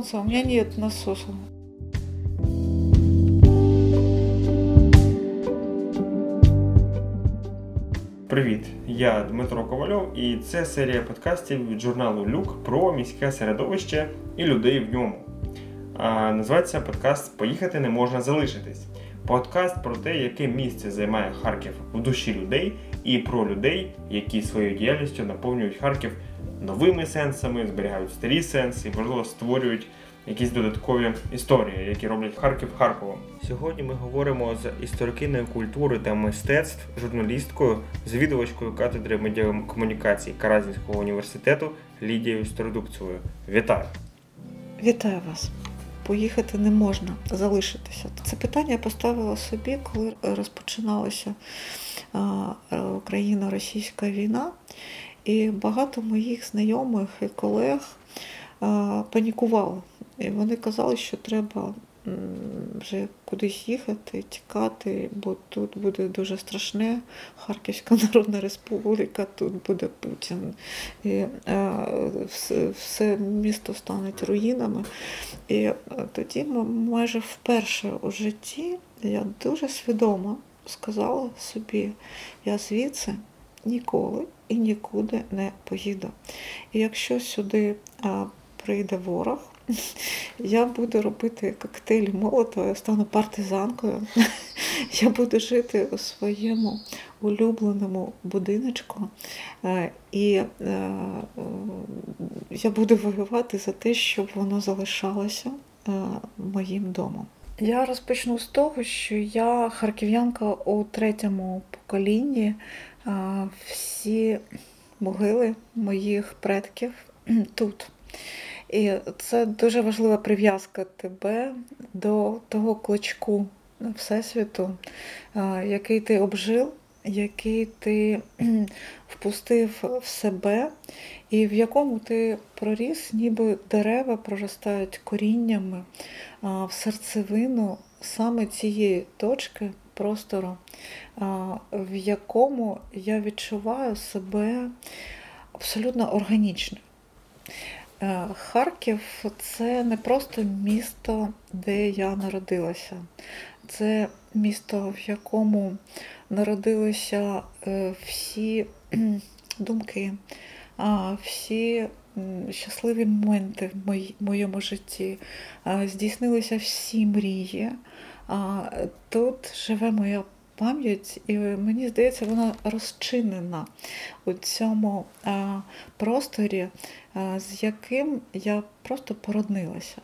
не, солнце, у меня нет насоса. Привіт, я Дмитро Ковальов, і це серія подкастів від журналу Люк про міське середовище і людей в ньому. А, називається подкаст Поїхати не можна залишитись. Подкаст про те, яке місце займає Харків в душі людей, і про людей, які своєю діяльністю наповнюють Харків новими сенсами, зберігають старі сенси і, можливо, створюють якісь додаткові історії, які роблять Харків Харковом. Сьогодні ми говоримо з історикиною культури та мистецтв, журналісткою, завідувачкою катедри медіакомунікації Каразінського університету Лідією Стародубцевою. Вітаю! Вітаю вас. Поїхати не можна, залишитися. Це питання я поставила собі, коли розпочиналася Україно-російська війна, і багато моїх знайомих і колег панікували. І вони казали, що треба вже кудись їхати, тікати, бо тут буде дуже страшне. Харківська Народна Республіка, тут буде Путін. І все, все місто стане руїнами. І е, тоді майже вперше у житті я дуже свідомо сказала собі, я звідси ніколи і нікуди не поїду. І якщо сюди а, прийде ворог, я буду робити коктейлі молотова, я стану партизанкою. Я буду жити у своєму улюбленому будиночку, е, і е, я буду воювати за те, щоб воно залишалося е, моїм домом. Я розпочну з того, що я харків'янка у третьому поколінні. Всі могили моїх предків тут. І це дуже важлива прив'язка тебе до того клочку Всесвіту, який ти обжив, який ти впустив в себе, і в якому ти проріс, ніби дерева проростають коріннями в серцевину саме цієї точки простору, в якому я відчуваю себе абсолютно органічною. Е, Харків це не просто місто, де я народилася. Це місто, в якому народилися е, всі думки, всі щасливі моменти в моєму житті, здійснилися всі мрії. Тут живе моя пам'ять, і мені здається, вона розчинена у цьому просторі, з яким я просто породнилася.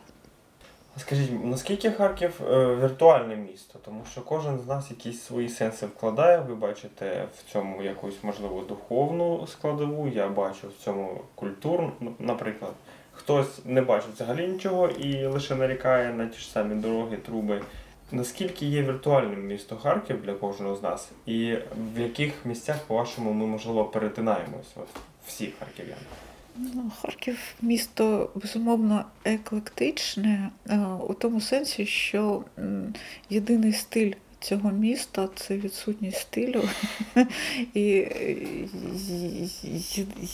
Скажіть, наскільки Харків е, віртуальне місто? Тому що кожен з нас якісь свої сенси вкладає. Ви бачите в цьому якусь, можливо, духовну складову, я бачу в цьому культурну, наприклад. Хтось не бачить взагалі нічого і лише нарікає на ті ж самі дороги, труби. Наскільки є віртуальним місто Харків для кожного з нас, і в яких місцях, по-вашому, ми можливо перетинаємось? От всі харків'яни? Ну, Харків місто безумовно еклектичне у тому сенсі, що єдиний стиль цього міста це відсутність стилю і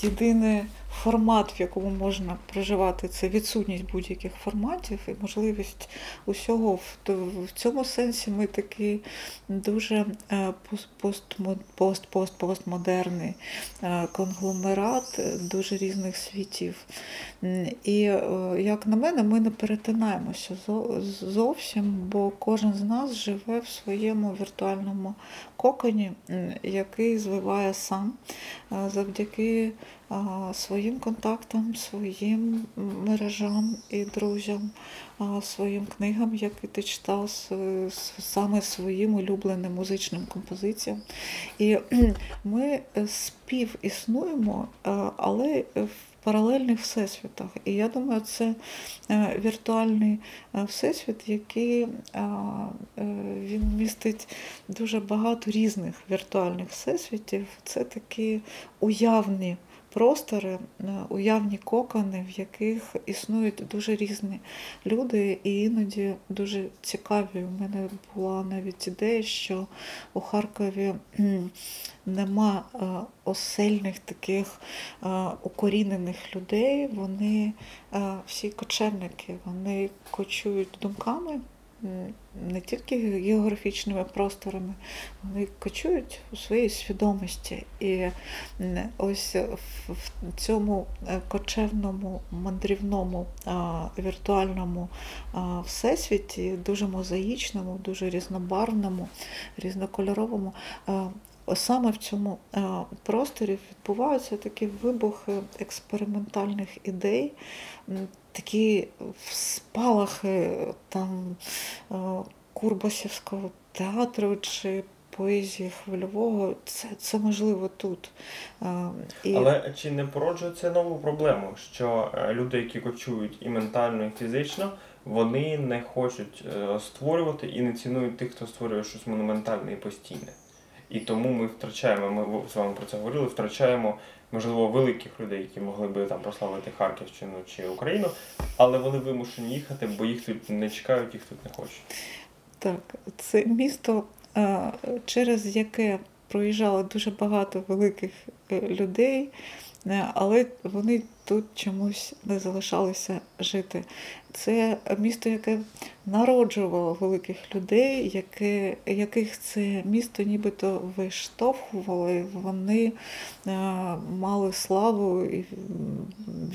єдиний формат, в якому можна проживати, це відсутність будь-яких форматів і можливість усього в цьому сенсі ми такий дуже е, пост-пост-постмодерний е, конгломерат дуже різних світів. І, е, як на мене, ми не перетинаємося зовсім, бо кожен з нас живе в своєму віртуальному коконі, який звиває сам завдяки своїм контактам, своїм мережам і друзям, своїм книгам, які ти читав, саме своїм улюбленим музичним композиціям. І ми спів існуємо, але в паралельних всесвітах. І я думаю, це е, віртуальний е, всесвіт, який е, він містить дуже багато різних віртуальних всесвітів. Це такі уявні простори, уявні кокони, в яких існують дуже різні люди, і іноді дуже цікаві. У мене була навіть ідея, що у Харкові нема осельних таких укорінених людей. Вони всі кочевники, вони кочують думками не тільки географічними просторами, вони кочують у своїй свідомості. І ось в цьому е, кочевному, мандрівному, віртуальному всесвіті, дуже мозаїчному, дуже різнобарвному, різнокольоровому. Саме в цьому просторі відбуваються такі вибухи експериментальних ідей, такі спалахи там е, Курбасівського театру чи поезії хвильового, це це можливо тут. Е, і... Але чи не породжує нову проблему, що е, люди, які кочують і ментально, і фізично, вони не хочуть створювати і не цінують тих, хто створює щось монументальне і постійне. І тому ми втрачаємо, ми з вами про це говорили, втрачаємо можливо, великих людей, які могли би там прославити Харківщину чи Україну, але вони вимушені їхати, бо їх тут не чекають, їх тут не хочуть. Так, це місто, через яке проїжджало дуже багато великих е, людей, е, але вони тут чомусь не залишалися жити. Це місто, яке народжувало великих людей, яке, яких це місто нібито виштовхувало, і вони е, мали славу і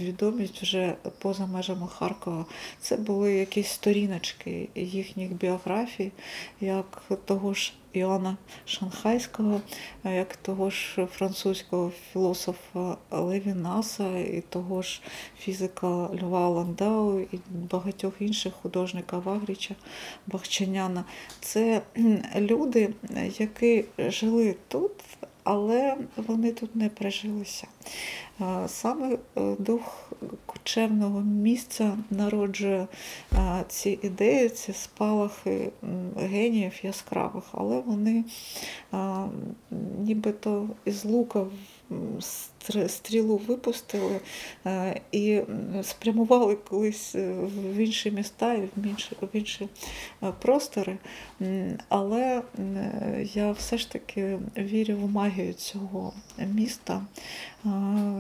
відомість вже поза межами Харкова. Це були якісь сторіночки їхніх біографій, як того ж. Іоанна Шанхайського, як того ж французького філософа Левінаса, і того ж фізика Льва Ландау, і багатьох інших художника Вагріча, Бахчаняна. Це люди, які жили тут, але вони тут не прижилися. Саме е, дух кучевного місця народжує ці ідеї, ці спалахи геніїв яскравих, але вони нібито із лука стрілу випустили е, і спрямували колись е, в інші міста і в інші, в інші е, простори. Але я все ж таки вірю в магію цього міста,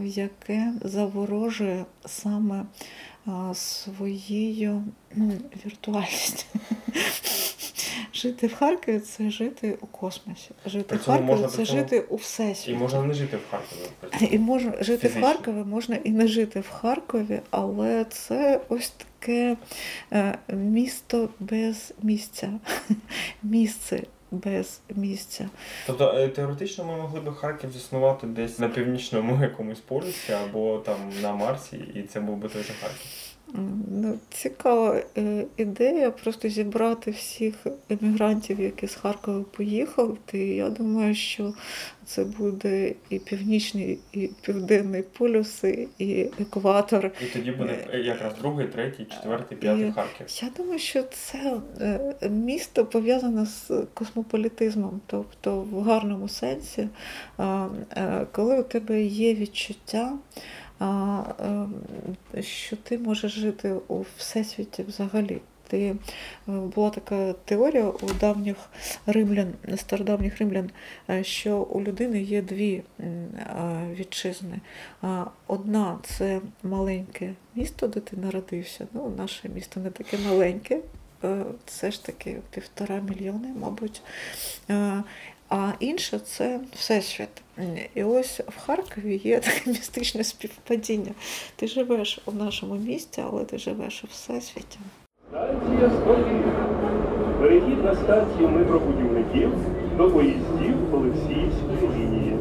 яке заворожує саме своєю віртуальністю. Жити в Харкові це жити у космосі. Жити в Харкові можна, це жити у всесвіті. І можна не жити в Харкові. І можна жити Фізично. в Харкові, можна і не жити в Харкові, але це ось таке е, місто без місця. Місце. Без місця. Тобто е, теоретично ми могли б Харків заснувати десь на північному якомусь полюсі або там на Марсі, і це був би той же Харків. Ну, Цікава е, ідея просто зібрати всіх емігрантів, які з Харкова поїхали. І я думаю, що це буде і північний, і південний полюси, і екватор. І тоді буде е, якраз другий, третій, четвертий, п'ятий Харків. Я думаю, що це е, місто пов'язане з космополітизмом, тобто в гарному сенсі, коли у тебе є відчуття. Ем, що ти можеш жити у всесвіті взагалі. Ти е, була така теорія у давніх римлян, стародавніх римлян, е, що у людини є дві вітчизни. Одна це маленьке місто, де ти народився. Ну, Наше місто не таке маленьке, е, це ж таки півтора мільйони, мабуть а інше це всесвіт. І ось в Харкові є таке містичне співпадіння. Ти живеш у нашому місті, але ти живеш у всесвіті. Станція Перехід на станцію метробудівників до поїздів Олексіївської лінії.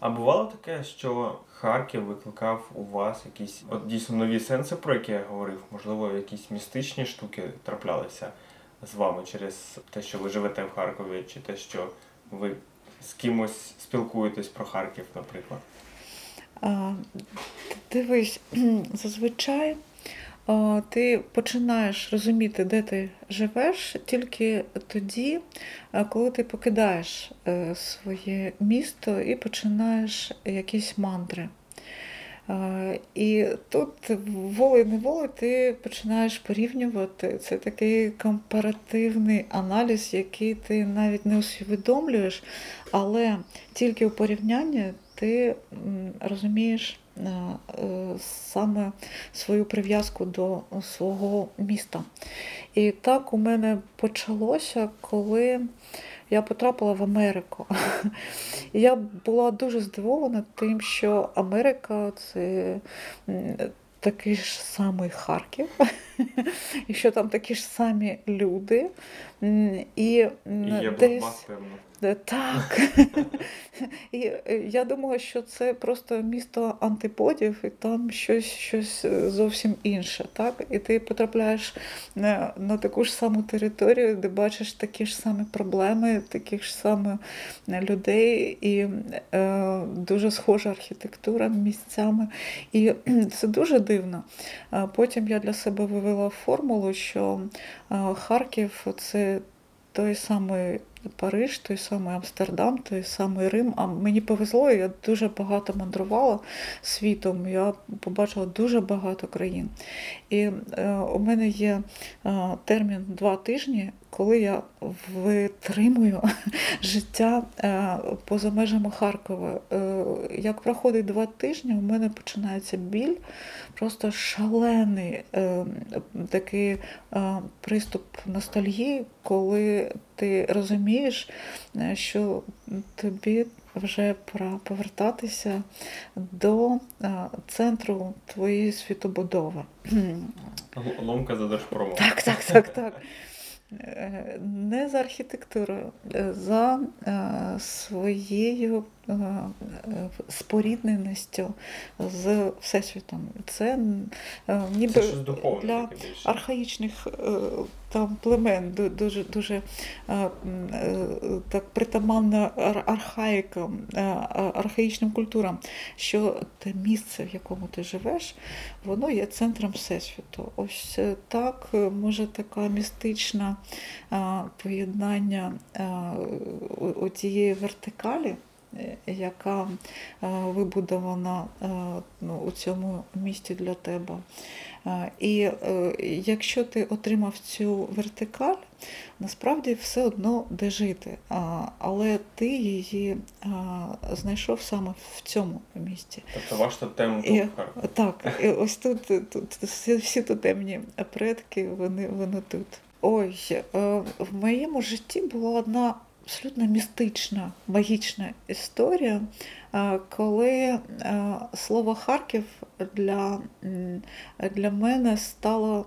А бувало таке, що Харків викликав у вас якісь от дійсно нові сенси, про які я говорив? Можливо, якісь містичні штуки траплялися з вами через те, що ви живете в Харкові, чи те, що ви з кимось спілкуєтесь про Харків, наприклад? А, Дивись, зазвичай ти починаєш розуміти, де ти живеш тільки тоді, коли ти покидаєш е, своє місто і починаєш якісь мандри. І тут волею неволею ти починаєш порівнювати. Це такий компаративний аналіз, який ти навіть не усвідомлюєш, але тільки у порівнянні ти розумієш е, саме свою прив'язку до свого міста. І так у мене почалося, коли я потрапила в Америку. І я була дуже здивована тим, що Америка це такий ж самий Харків, і що там такі ж самі люди. І є десь... певно. Е, так. І е, я думала, що це просто місто антиподів, і там щось щось е, зовсім інше. Так? І ти потрапляєш на, на таку ж саму територію, де бачиш такі ж самі проблеми, таких ж самих людей, і е, дуже схожа архітектура місцями. І це дуже дивно. Потім я для себе вивела формулу, що Харків це той самий Париж, той самий Амстердам, той самий Рим. А мені повезло, я дуже багато мандрувала світом. Я побачила дуже багато країн. І е, у мене є е, термін два тижні, коли я витримую життя е, поза межами Харкова. Е, як проходить два тижні, у мене починається біль, просто шалений е, такий приступ ностальгії, коли ти розумієш, що тобі вже пора повертатися до центру твоєї світобудови. Ломка за держпромом. Так, так, так, так. Е, не за архітектурою, е, за е, своєю спорідненістю з всесвітом. Це ніби Це для архаїчних там племен дуже дуже так притаманна архаїкам, архаїчним культурам, що те місце, в якому ти живеш, воно є центром всесвіту. Ось так може така містична поєднання цієї вертикалі. Е, яка вибудована ну, у цьому місті для тебе. І е, якщо ти отримав цю вертикаль, насправді все одно де жити, але ти її знайшов саме в цьому місті. Тобто ваш тотем тут Так, і ось тут, тут всі, всі тотемні предки, вони, вони тут. Ой, е, в моєму житті була одна абсолютно містична, магічна історія, коли е, слово Харків для для мене стало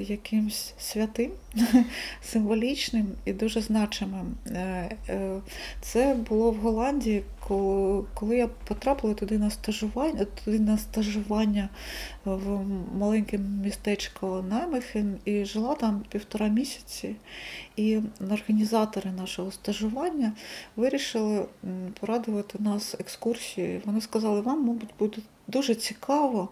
якимсь святим, символічним і дуже значимим. Це було в Голландії, коли я потрапила туди на стажування, туди на стажування в маленьке містечко Наймехен і жила там півтора місяці. І організатори нашого стажування вирішили порадувати нас екскурсією. Вони сказали, вам, мабуть, буде дуже цікаво.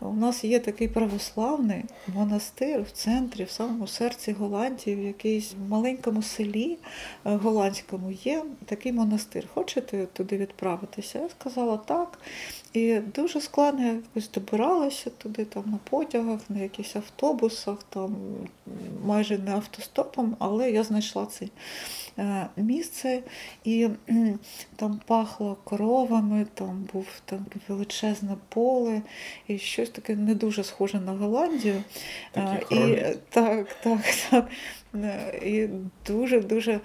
У нас є такий православний монастир в центрі, в самому серці Голландії, в якійсь маленькому селі е, голландському є такий монастир. Хочете туди відправитися? Я сказала так. І дуже складно я якось добиралася туди, там на потягах, на якихось автобусах, там майже не автостопом, але я знайшла це е, місце і там пахло коровами, там був там величезне поле і щось таке не дуже схоже на Голландію. Такі і, Так, так, так. І дуже-дуже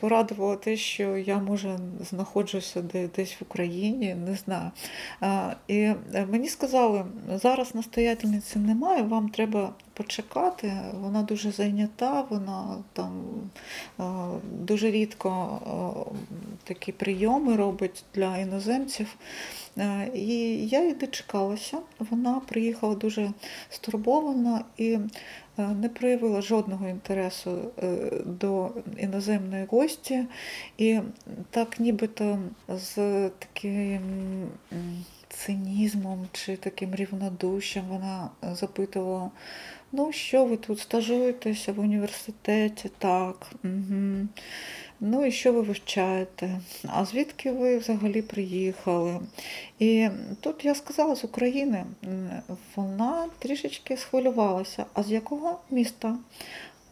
порадувало те, що я, може, знаходжуся десь в Україні, не знаю. І е, мені сказали, зараз настоятельниці немає, вам треба почекати. Вона дуже зайнята, вона там дуже рідко такі прийоми робить для іноземців. І я їй дочекалася. Вона приїхала дуже стурбована і не проявила жодного інтересу е, до іноземної гості, і так нібито з таким цинізмом чи таким рівнодушем. Вона запитувала, ну що ви тут стажуєтеся в університеті? Так. Угу. Ну і що ви вивчаєте? А звідки ви взагалі приїхали? І тут я сказала з України, вона трішечки схвилювалася. А з якого міста?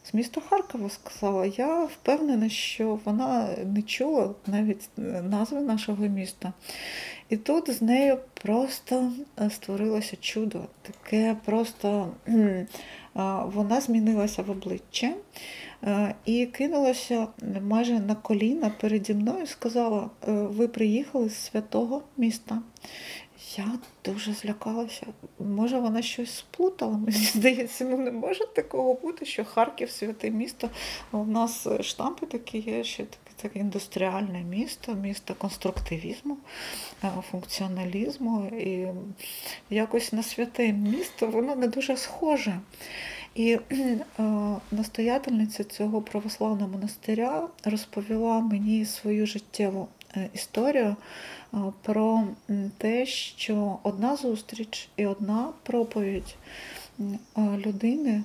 З міста Харкова сказала. Я впевнена, що вона не чула навіть назви нашого міста. І тут з нею просто створилося чудо. Таке просто вона змінилася в обличчя. Е, і кинулася майже на коліна переді мною сказала: «Е, ви приїхали з святого міста. Я дуже злякалася. Може, вона щось сплутала. Мені здається, ну не може такого бути, що Харків святе місто. У нас штампи такі є, що таке, таке індустріальне місто, місто конструктивізму, е, функціоналізму. І якось на святе місто воно не дуже схоже. І е, настоятельниця цього православного монастиря розповіла мені свою життєву е, історію е, про те, що одна зустріч і одна проповідь людини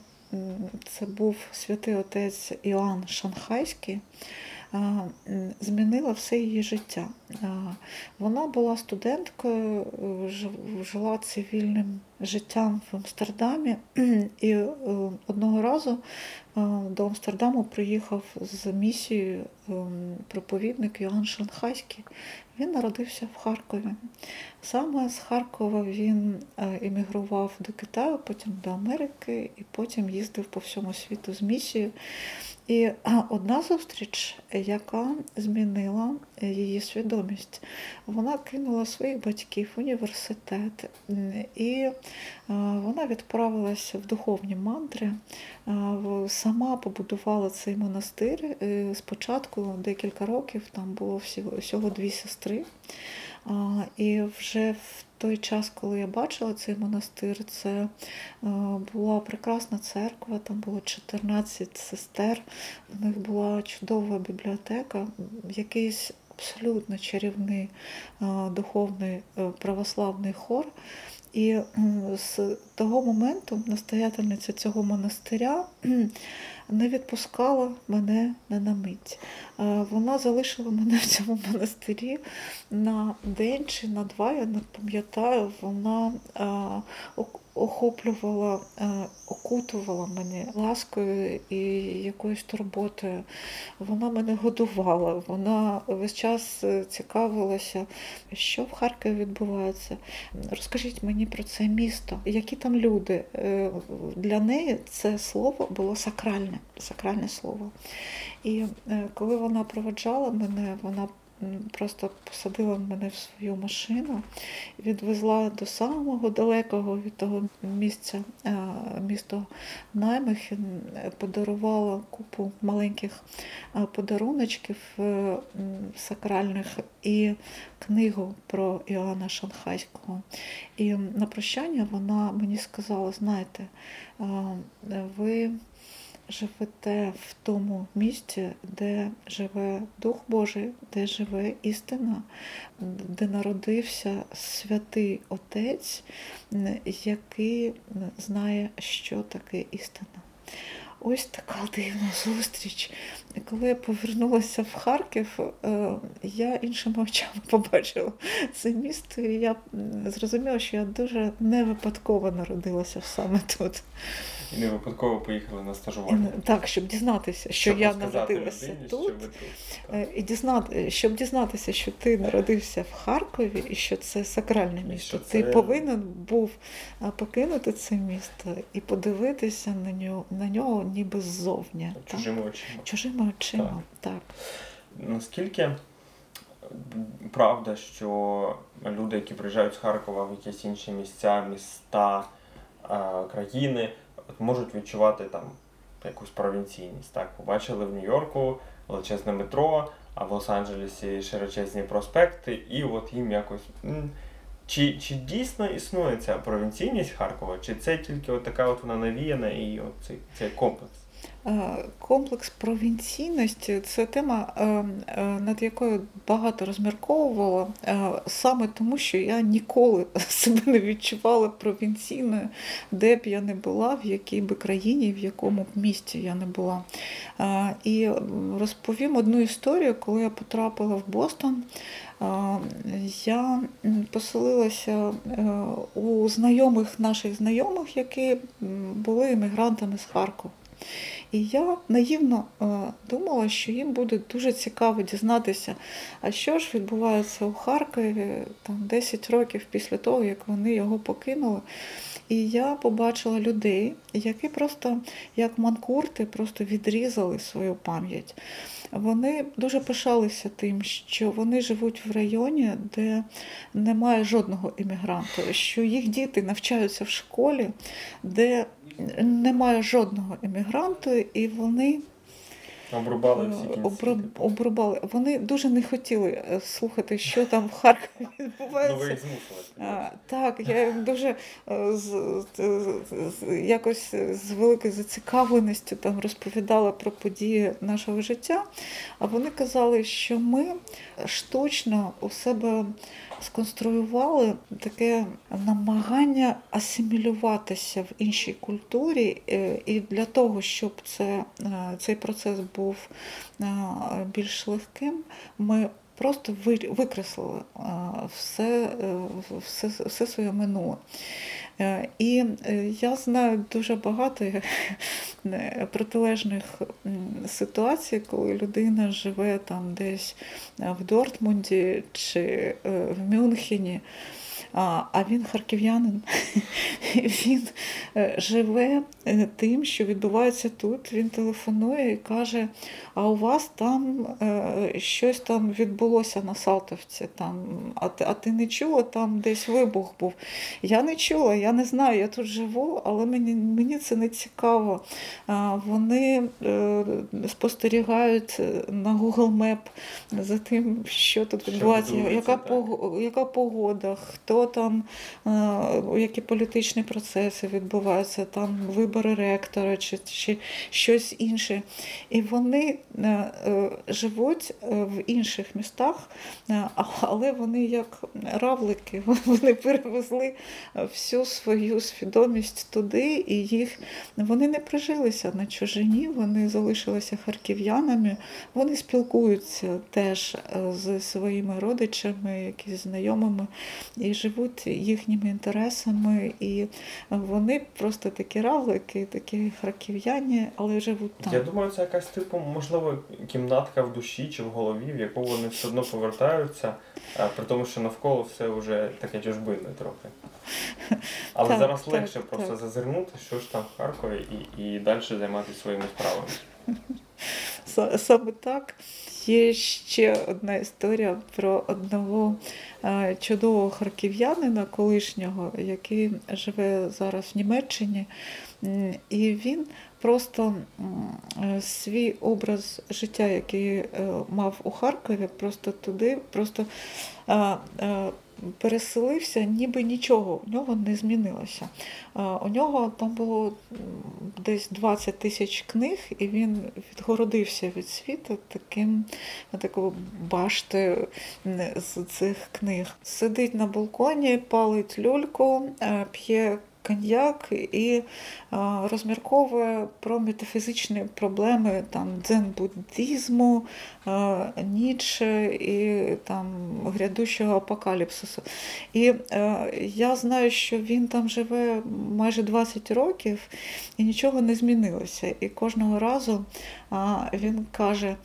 це був святий отець Іоанн Шанхайський змінила все її життя. Вона була студенткою, жила цивільним життям в Амстердамі, і е, одного разу до Амстердаму приїхав з місією ем, проповідник Йоанн Шанхайський. Він народився в Харкові. Саме з Харкова він емігрував до Китаю, потім до Америки, і потім їздив по всьому світу з місією. І одна зустріч, яка змінила її свідомість, вона кинула своїх батьків в університет, і вона відправилася в духовні мантри, сама побудувала цей монастир. Спочатку декілька років там було всього дві сестри. І вже в той час, коли я бачила цей монастир, це е, була прекрасна церква, там було 14 сестер, в них була чудова бібліотека, якийсь абсолютно чарівний е, духовний е, православний хор. І з того моменту настоятельниця цього монастиря не відпускала мене не на мить. Вона залишила мене в цьому монастирі на день чи на два, я не пам'ятаю, вона охоплювала, окутувала мене ласкою і якоюсь турботою. Вона мене годувала, вона весь час е, цікавилася, що в Харкові відбувається. Розкажіть мені про це місто, які там люди. Е, для неї це слово було сакральне, сакральне слово. І е, коли вона проводжала мене, вона просто посадила мене в свою машину, відвезла до самого далекого від того місця, е, місто Наймихін, подарувала купу маленьких е, подаруночків сакральних і книгу про Іоанна Шанхайського. І на прощання вона мені сказала: знаєте, ви живете в тому місці, де живе Дух Божий, де живе істина, де народився святий Отець, який знає, що таке істина. Ось така дивна зустріч. І коли я повернулася в Харків, е, я іншими очами побачила це місто, і я зрозуміла, що я дуже не випадково народилася саме тут. І не випадково поїхали на стажування. Так, щоб дізнатися, що щоб я народилася людині, тут, тут е, і дізнати, щоб дізнатися, що ти народився в Харкові і що це сакральне місто. Ти повинен був покинути це місто і подивитися на нього на нього ніби ззовні. Чужими очима. Чужими очима, так. так. Наскільки правда, що люди, які приїжджають з Харкова в якісь інші місця, міста, країни можуть відчувати там якусь провінційність. Так, побачили в Нью-Йорку величезне метро, а в Лос-Анджелесі широчезні проспекти, і от їм якось. Чи чи дійсно існує ця провінційність Харкова, чи це тільки от така от вона навіяна і от цей, цей комплекс? Комплекс провінційності це тема, над якою багато розмірковувала, саме тому, що я ніколи себе не відчувала провінційною, де б я не була, в якій би країні, в якому б місті я не була. І розповім одну історію, коли я потрапила в Бостон. Я поселилася е, у знайомих наших знайомих, які були іммігрантами з Харкова. І я наївно е, думала, що їм буде дуже цікаво дізнатися, а що ж відбувається у Харкові там 10 років після того, як вони його покинули. І я побачила людей, які просто, як манкурти, просто відрізали свою пам'ять. Вони дуже пишалися тим, що вони живуть в районі, де немає жодного іммігранту, що їх діти навчаються в школі, де немає жодного іммігранту, і вони Обрубали всі кінці. Типу. обрубали. Вони дуже не хотіли е, слухати, що там в Харкові відбувається. Ну, ви їх змусили. Так, я дуже е, з, з, якось з великою зацікавленістю там розповідала про події нашого життя, а вони казали, що ми штучно у себе сконструювали таке намагання асимілюватися в іншій культурі, е, і для того, щоб це, е, цей процес був е, більш легким, ми просто викреслили все, все, все своє минуле. І я знаю дуже багато протилежних ситуацій, коли людина живе там десь в Дортмунді чи в Мюнхені. А він харків'янин, він е, живе е, тим, що відбувається тут. Він телефонує і каже: а у вас там е, щось там відбулося на Салтовці, там, а ти, а ти не чула, там десь вибух був. Я не чула, я не знаю, я тут живу, але мені мені це не цікаво. Вони спостерігають на Google Map за тим, що тут відбувається, яка, яка погода, хто там, е, які політичні процеси відбуваються, там вибори ректора чи, чи щось інше. І вони е, е, живуть в інших містах, але вони як равлики, вони перевезли всю свою свідомість туди, і їх вони не прижилися на чужині, вони залишилися харків'янами, вони спілкуються теж з своїми родичами, якісь знайомими і живуть їхніми інтересами, і вони просто такі равлики, такі харків'яні, але живуть там. Я думаю, це якась типу, можливо, кімнатка в душі чи в голові, в яку вони все одно повертаються, при тому, що навколо все вже таке чужбинне трохи. Але так, зараз легше так, просто так. зазирнути, що ж там в Харкові, і, і далі займатися своїми справами. Саме так. Є ще одна історія про одного е, чудового харків'янина колишнього, який живе зараз в Німеччині, і він просто е, свій образ життя, який е, мав у Харкові, просто туди, просто переселився, ніби нічого у нього не змінилося. У нього там було десь 20 тисяч книг, і він відгородився від світу таким такою баштою з цих книг. Сидить на балконі, палить люльку, е, п'є коньяк і розмірковує про метафізичні проблеми там дзен-буддизму, Ніцше і там грядущого апокаліпсису. І е, я знаю, що він там живе майже 20 років і нічого не змінилося. І кожного разу він каже: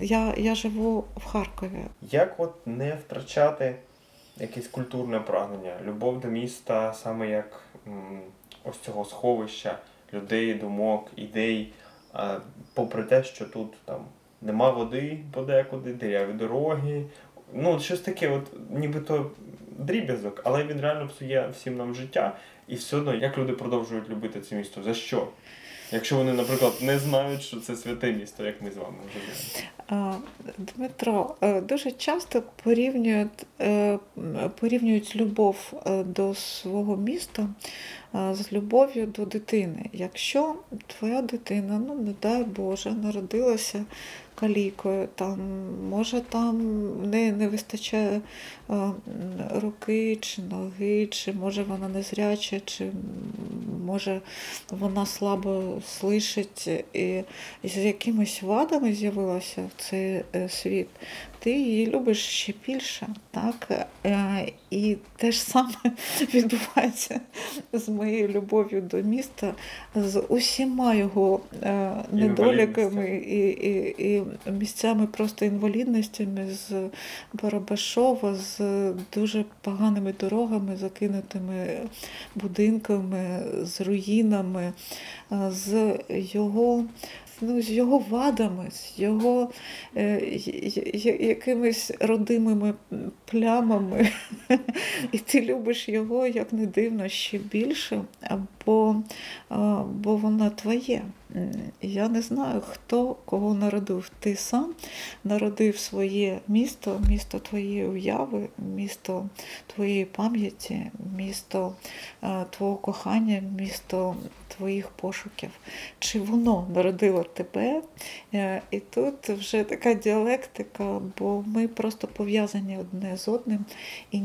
я, я живу в Харкові. Як от не втрачати? Якесь культурне прагнення, любов до міста, саме як ось цього сховища людей, думок, ідей, попри те, що тут там нема води подекуди, дереві дороги. Ну, щось таке, от нібито дріб'язок, але він реально псує всім нам життя. І все одно, як люди продовжують любити це місто? За що? Якщо вони, наприклад, не знають, що це святе місто, як ми з вами вже знаємо. Дмитро, е, дуже часто порівнюють е, порівнюють любов е, до свого міста з любов'ю до дитини. Якщо твоя дитина, ну не дай Боже, народилася калікою, там, може там не не вистачає а, руки чи ноги, чи може вона незряча, чи може вона слабо слышить і, і з якимись вадами з'явилася в цей е, світ, ти її любиш ще більше. так? Е, і те ж саме відбувається з моєю любов'ю до міста, з усіма його е, недоліками і, і, і місцями просто інвалідностями з Барабашова, з дуже поганими дорогами, закинутими будинками, з руїнами, е, з його ну, з його вадами, з його е, якимись родимими плямами. І ти любиш його, як не дивно, ще більше, бо, бо воно твоє. Я не знаю, хто кого народив. Ти сам народив своє місто, місто твоєї уяви, місто твоєї пам'яті, місто твого кохання, місто твоїх пошуків. Чи воно народило тебе? Е, і тут вже така діалектика, бо ми просто пов'язані одне з одним і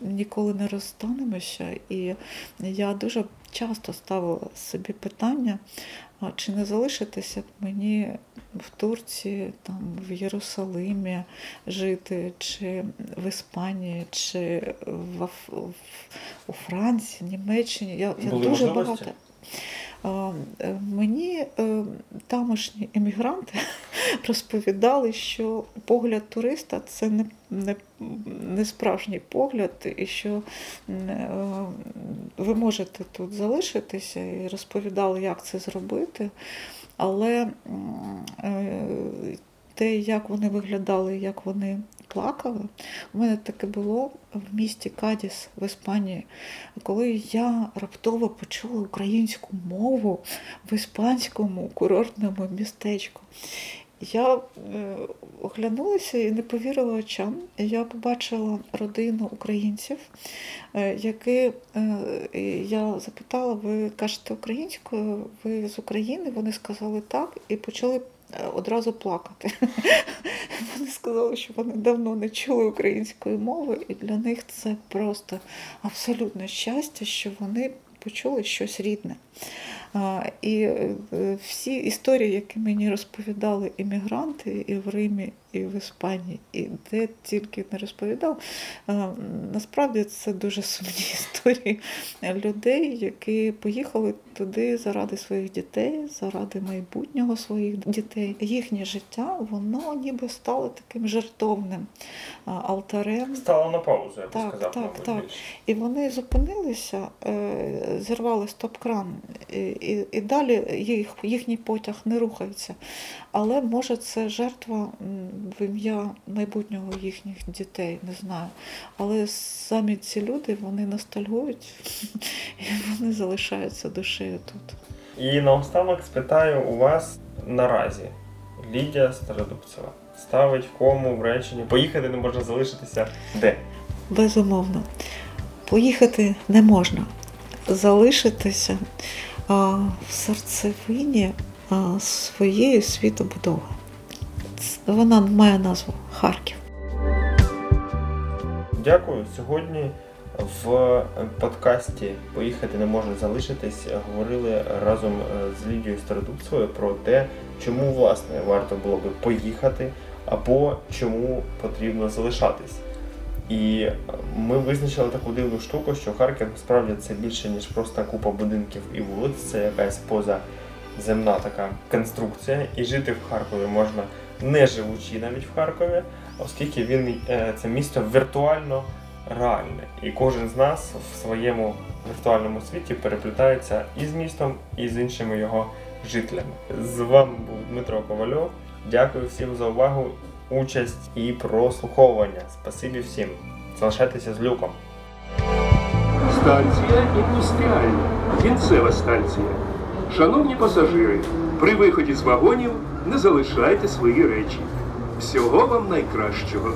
ніколи не розстанемося. І я дуже часто ставила собі питання, а чи не залишитися б мені в Турції, там, в Єрусалимі жити, чи в Іспанії, чи в, в, у Франції, Німеччині. Я, я дуже багато. Е, мені е, тамошні емігранти розповідали, що погляд туриста це не не, не справжній погляд, і що е, ви можете тут залишитися і розповідали, як це зробити. Але те, як вони виглядали, як вони плакали. У мене таке було в місті Кадіс в Іспанії, коли я раптово почула українську мову в іспанському курортному містечку. Я е, оглянулася і не повірила очам. Я побачила родину українців, е, які е, я запитала, ви кажете українською, ви з України? Вони сказали так і почали одразу плакати. Вони сказали, що вони давно не чули української мови, і для них це просто абсолютне щастя, що вони почули щось рідне. І е, всі історії, які мені розповідали іммігранти і в Римі, і в Іспанії, і де тільки не розповідав, насправді це дуже сумні історії людей, які поїхали туди заради своїх дітей, заради майбутнього своїх дітей. Їхнє життя, воно ніби стало таким жертовним алтарем. Стало на паузу, я б так, сказав. Так, так. І вони зупинилися, е, зірвали стоп-кран і і далі їх, їхній потяг не рухається. Але може це жертва в ім'я майбутнього їхніх дітей, не знаю. Але самі ці люди вони ностальгують і вони залишаються душею тут. І наостанок спитаю у вас наразі Лідія Стародубцева ставить кому в реченні. Поїхати не можна залишитися де? Безумовно. Поїхати не можна. Залишитися в серцевині своєї світобудови. Вона має назву Харків. Дякую. Сьогодні в подкасті Поїхати не можна залишитись. Говорили разом е, з Лідією Стародубцевою про те, чому власне варто було би поїхати, або чому потрібно залишатись. І ми визначили таку дивну штуку, що Харків насправді це більше, ніж просто купа будинків і вулиць, це якась позаземна така конструкція. І жити в Харкові можна не живучи навіть в Харкові, оскільки він е, це місто віртуально реальне. І кожен з нас в своєму віртуальному світі переплітається і з містом, і з іншими його жителями. З вами був Дмитро Ковальов. Дякую всім за увагу участь і прослуховування. Спасибі всім. Залишайтеся з люком. Станція індустріальна. Кінцева станція. Шановні пасажири, при виході з вагонів не залишайте свої речі. Всього вам найкращого.